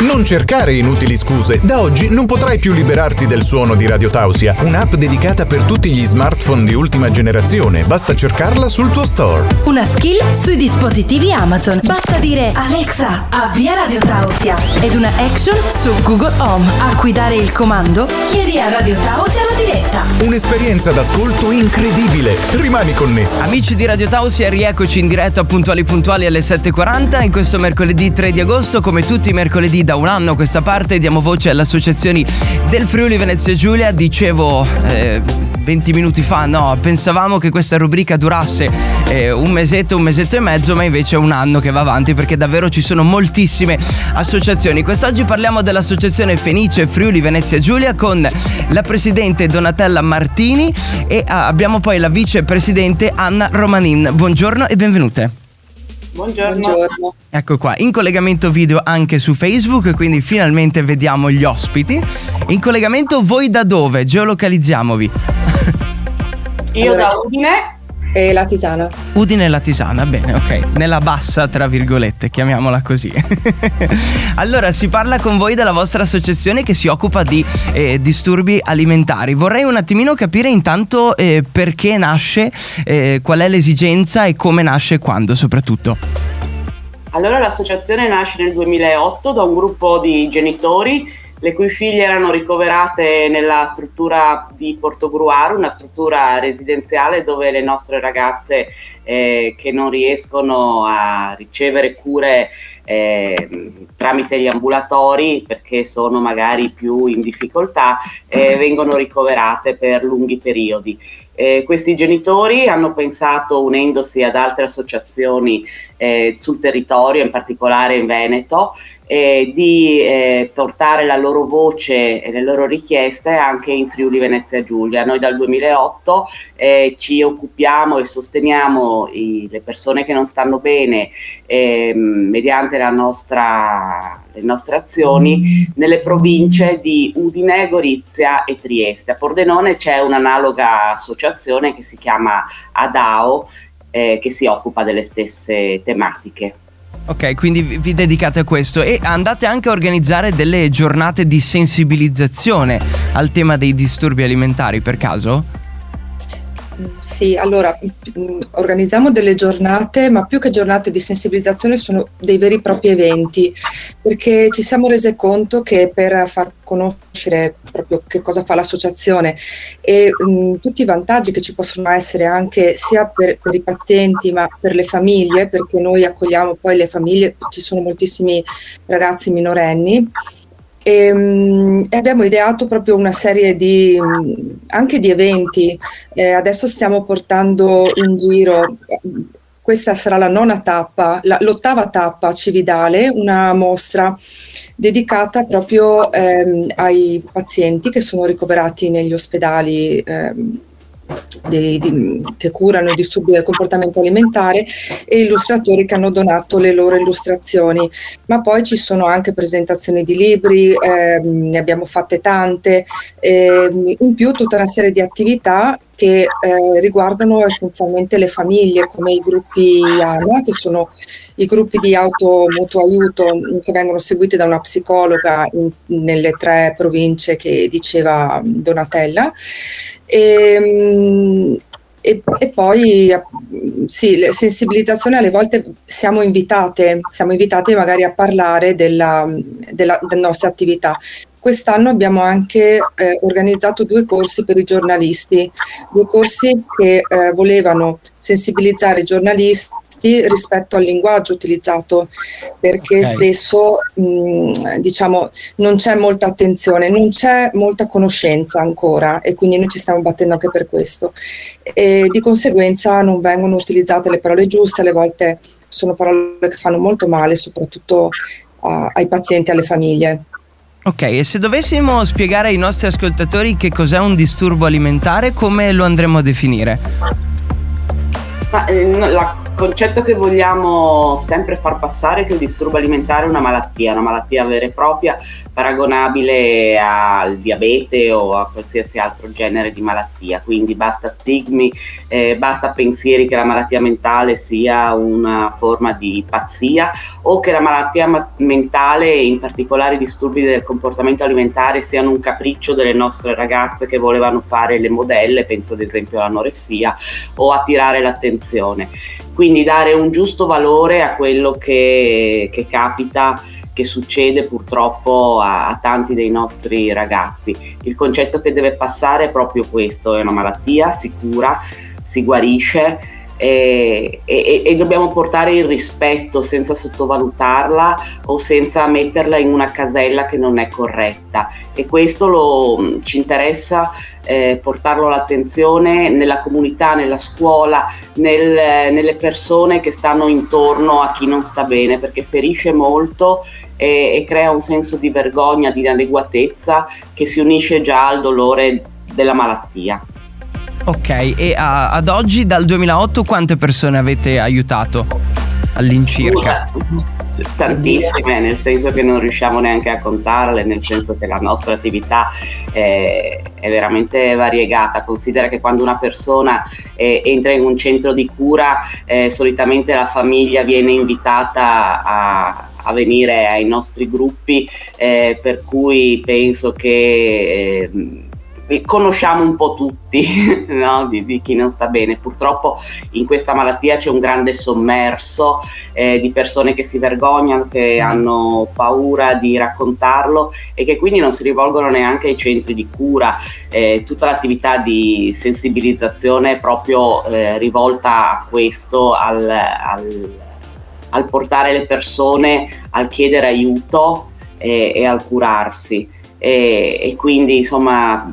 Non cercare inutili scuse. Da oggi non potrai più liberarti del suono di Radio Tausia, un'app dedicata per tutti gli smartphone di ultima generazione. Basta cercarla sul tuo store. Una skill sui dispositivi Amazon. Basta dire Alexa, avvia Radio Tausia ed una action su Google Home. A cui dare il comando, chiedi a Radio Tausia la diretta. Un'esperienza d'ascolto incredibile. Rimani connesso. Amici di Radio Tausia, rieccoci in diretta puntuali puntuali alle 7.40 in questo mercoledì 3 di agosto. Come tutti i mercoledì da un anno a questa parte diamo voce alle associazioni del Friuli Venezia Giulia. Dicevo eh, 20 minuti fa, no, pensavamo che questa rubrica durasse eh, un mesetto, un mesetto e mezzo, ma invece è un anno che va avanti perché davvero ci sono moltissime associazioni. Quest'oggi parliamo dell'associazione Fenice Friuli Venezia Giulia con la presidente Donatella Martini e ah, abbiamo poi la vicepresidente Anna Romanin. Buongiorno e benvenute. Buongiorno. Buongiorno. Ecco qua, in collegamento video anche su Facebook, quindi finalmente vediamo gli ospiti. In collegamento voi da dove? Geolocalizziamovi. Io Allora- da Udine, E la tisana. Udine e la Tisana, bene, ok. Nella bassa, tra virgolette, chiamiamola così. allora, si parla con voi della vostra associazione che si occupa di eh, disturbi alimentari. Vorrei un attimino capire intanto eh, perché nasce, eh, qual è l'esigenza e come nasce e quando soprattutto. allora l'associazione nasce nel 2008 da un gruppo di genitori le cui figlie erano ricoverate nella struttura di Portogruaro, una struttura residenziale dove le nostre ragazze eh, che non riescono a ricevere cure eh, tramite gli ambulatori perché sono magari più in difficoltà eh, vengono ricoverate per lunghi periodi. Eh, questi genitori hanno pensato, unendosi ad altre associazioni eh, sul territorio, in particolare in Veneto, eh, di eh, portare la loro voce e le loro richieste anche in Friuli Venezia Giulia. Noi dal 2008 eh, ci occupiamo e sosteniamo i- le persone che non stanno bene ehm, mediante nostra, le nostre azioni nelle province di Udine, Gorizia e Trieste. A Pordenone c'è un'analoga associazione che si chiama ADAO eh, che si occupa delle stesse tematiche. Ok, quindi vi- dedicate a questo e andate anche a organizzare delle giornate di sensibilizzazione al tema dei disturbi alimentari per caso? Sì, allora mm, organizziamo delle giornate, ma più che giornate di sensibilizzazione sono dei veri e propri eventi, perché ci siamo rese conto che per far conoscere proprio che cosa fa l'associazione e mm, tutti i vantaggi che ci possono essere anche sia per, per i pazienti ma per le famiglie, perché noi accogliamo poi le famiglie, ci sono moltissimi ragazzi minorenni. E, mm, e abbiamo ideato proprio una serie di anche di eventi. Eh, adesso stiamo portando in giro. Questa sarà la nona tappa, la- l'ottava tappa a Cividale, una mostra dedicata proprio ehm, ai pazienti che sono ricoverati negli ospedali ehm, dei- di- che curano i disturbi del comportamento alimentare e illustratori che hanno donato le loro illustrazioni ma poi ci sono anche presentazioni di libri, ehm, ne abbiamo fatte tante, ehm, in più tutta una serie di attività che eh, riguardano essenzialmente le famiglie, come i gruppi AMA, che sono i gruppi di auto mutuo aiuto che vengono seguiti da una psicologa in- nelle tre province che diceva Donatella. Ehm, e, e poi sì, le sensibilizzazioni alle volte siamo invitate, siamo invitate magari a parlare della, della, delle nostre attività. Quest'anno abbiamo anche eh, organizzato due corsi per i giornalisti, due corsi che eh, volevano sensibilizzare i giornalisti rispetto al linguaggio utilizzato, perché Ok. spesso mh, diciamo non c'è molta attenzione, non c'è molta conoscenza ancora e quindi noi ci stiamo battendo anche per questo e di conseguenza non vengono utilizzate le parole giuste, alle volte sono parole che fanno molto male, soprattutto a- ai pazienti e alle famiglie. Ok, e se dovessimo spiegare ai nostri ascoltatori che cos'è un disturbo alimentare, come lo andremo a definire? Eh, il concetto che vogliamo sempre far passare è che il disturbo alimentare è una malattia, una malattia vera e propria, paragonabile al diabete o a qualsiasi altro genere di malattia. Quindi basta stigmi, eh, basta pensieri che la malattia mentale sia una forma di pazzia o che la malattia ma- mentale, in particolare i disturbi del comportamento alimentare, siano un capriccio delle nostre ragazze che volevano fare le modelle, penso ad esempio all'anoressia, o attirare l'attenzione attenzione. Quindi dare un giusto valore a quello che, che capita, che succede purtroppo a, a tanti dei nostri ragazzi. Il concetto che deve passare è proprio questo, è una malattia, si cura, si guarisce e, e, e, dobbiamo portare il rispetto senza sottovalutarla o senza metterla in una casella che non è corretta e questo lo, ci interessa eh, portarlo all'attenzione nella comunità, nella scuola, nel, nelle persone che stanno intorno a chi non sta bene perché ferisce molto e, e crea un senso di vergogna, di inadeguatezza che si unisce già al dolore della malattia. Ok, e a, ad oggi dal 2008 quante persone avete aiutato all'incirca? Tantissime, nel senso che non riusciamo neanche a contarle, nel senso che la nostra attività è, è veramente variegata. Considera che quando una persona eh, entra in un centro di cura, eh, solitamente la famiglia viene invitata a, a venire ai nostri gruppi, eh, per cui penso che eh, conosciamo un po' tutti no? di, di, chi non sta bene. Purtroppo in questa malattia c'è un grande sommerso eh, di persone che si vergognano, che mm. hanno paura di raccontarlo e che quindi non si rivolgono neanche ai centri di cura. Eh, tutta l'attività di sensibilizzazione è proprio eh, rivolta a questo, al, al, al, portare le persone al chiedere aiuto e, e al curarsi e, e quindi insomma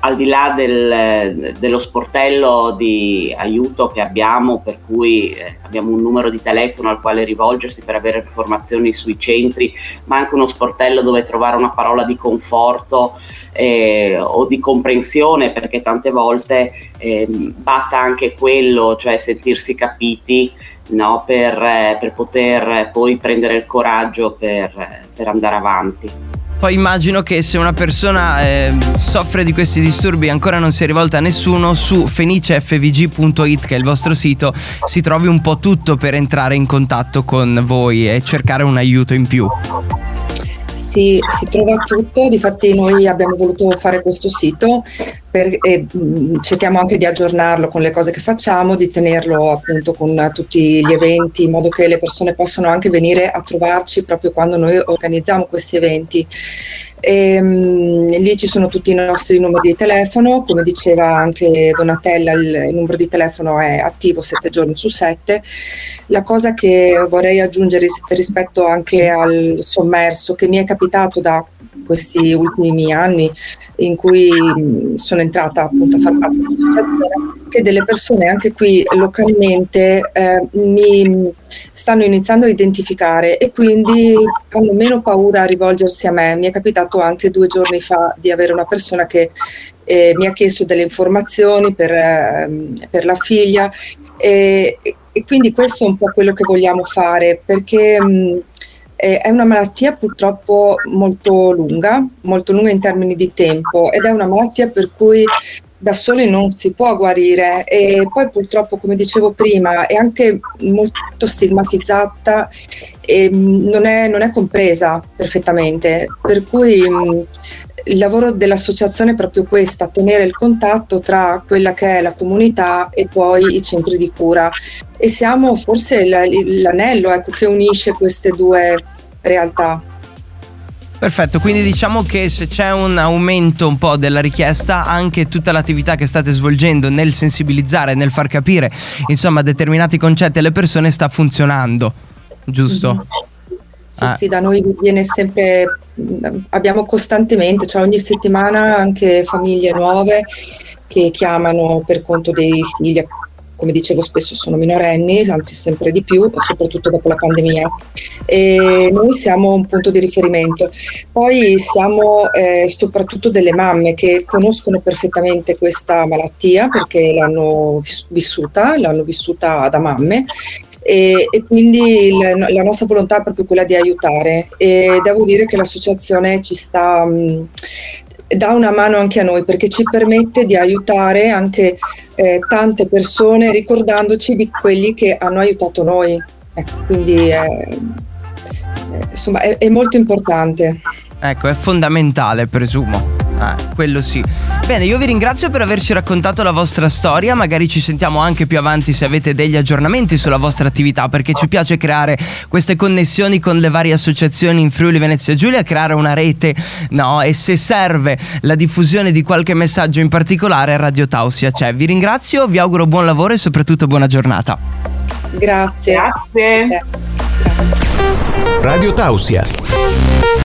al di là del, dello sportello di aiuto che abbiamo per cui eh, abbiamo un numero di telefono al quale rivolgersi per avere informazioni sui centri ma anche uno sportello dove trovare una parola di conforto eh, o di comprensione perché tante volte eh, basta anche quello cioè sentirsi capiti no, per, eh, per, poter poi prendere il coraggio per, per andare avanti. Poi immagino che se una persona eh, soffre di questi disturbi e ancora non si è rivolta a nessuno, su fenicefvg.it, che è il vostro sito, si trovi un po' tutto per entrare in contatto con voi e cercare un aiuto in più. Sì, si trova tutto, difatti noi abbiamo voluto fare questo sito per, e mh, mm, cerchiamo anche di aggiornarlo con le cose che facciamo, di tenerlo appunto con tutti gli eventi in modo che le persone possano anche venire a trovarci proprio quando noi organizziamo questi eventi. E, mh, lì ci sono tutti i nostri numeri di telefono, come diceva anche Donatella, il, il numero di telefono è attivo sette giorni su sette. La cosa che vorrei aggiungere ris- rispetto anche al sommerso che mi è capitato da questi ultimi anni in cui sono entrata appunto a far parte dell'associazione, che delle persone anche qui localmente eh, mi stanno iniziando a identificare e quindi hanno meno paura a rivolgersi a me. Mi è capitato anche due giorni fa di avere una persona che eh, mi ha chiesto delle informazioni per, eh, per la figlia e, e, quindi questo è un po' quello che vogliamo fare perché mh, è una malattia purtroppo molto lunga, molto lunga in termini di tempo ed è una malattia per cui da soli non si può guarire. E poi purtroppo come dicevo prima è anche molto stigmatizzata e non è, non è compresa perfettamente. Per cui il lavoro dell'associazione è proprio questo, tenere il contatto tra quella che è la comunità e poi i centri di cura. E siamo forse l'anello ecco, che unisce queste due realtà. Perfetto, quindi diciamo che se c'è un aumento un po' della richiesta, anche tutta l'attività che state svolgendo nel sensibilizzare, nel far capire insomma determinati concetti alle persone sta funzionando, giusto? Mm-hmm. Sì, ah. sì, da noi viene sempre, abbiamo costantemente, cioè ogni settimana anche famiglie nuove che chiamano per conto dei figli come dicevo spesso sono minorenni, anzi sempre di più, soprattutto dopo la pandemia. E noi siamo un punto di riferimento. Poi siamo eh, soprattutto delle mamme che conoscono perfettamente questa malattia perché l'hanno vissuta, l'hanno vissuta da mamme e, e quindi la, la, nostra volontà è proprio quella di aiutare e devo dire che l'associazione ci sta mh, dà una mano anche a noi perché ci permette di aiutare anche eh, tante persone ricordandoci di quelli che hanno aiutato noi. Ecco, quindi è, è, insomma, è, è molto importante. Ecco, è fondamentale, presumo. Ah, quello sì. Bene, io vi ringrazio per averci raccontato la vostra storia. Magari ci sentiamo anche più avanti se avete degli aggiornamenti sulla vostra attività, perché ci piace creare queste connessioni con le varie associazioni in Friuli Venezia Giulia, creare una rete, no? E se serve la diffusione di qualche messaggio in particolare, Radio Tausia c'è. Vi ringrazio, vi auguro buon lavoro e soprattutto buona giornata. Grazie. Grazie. Radio Tausia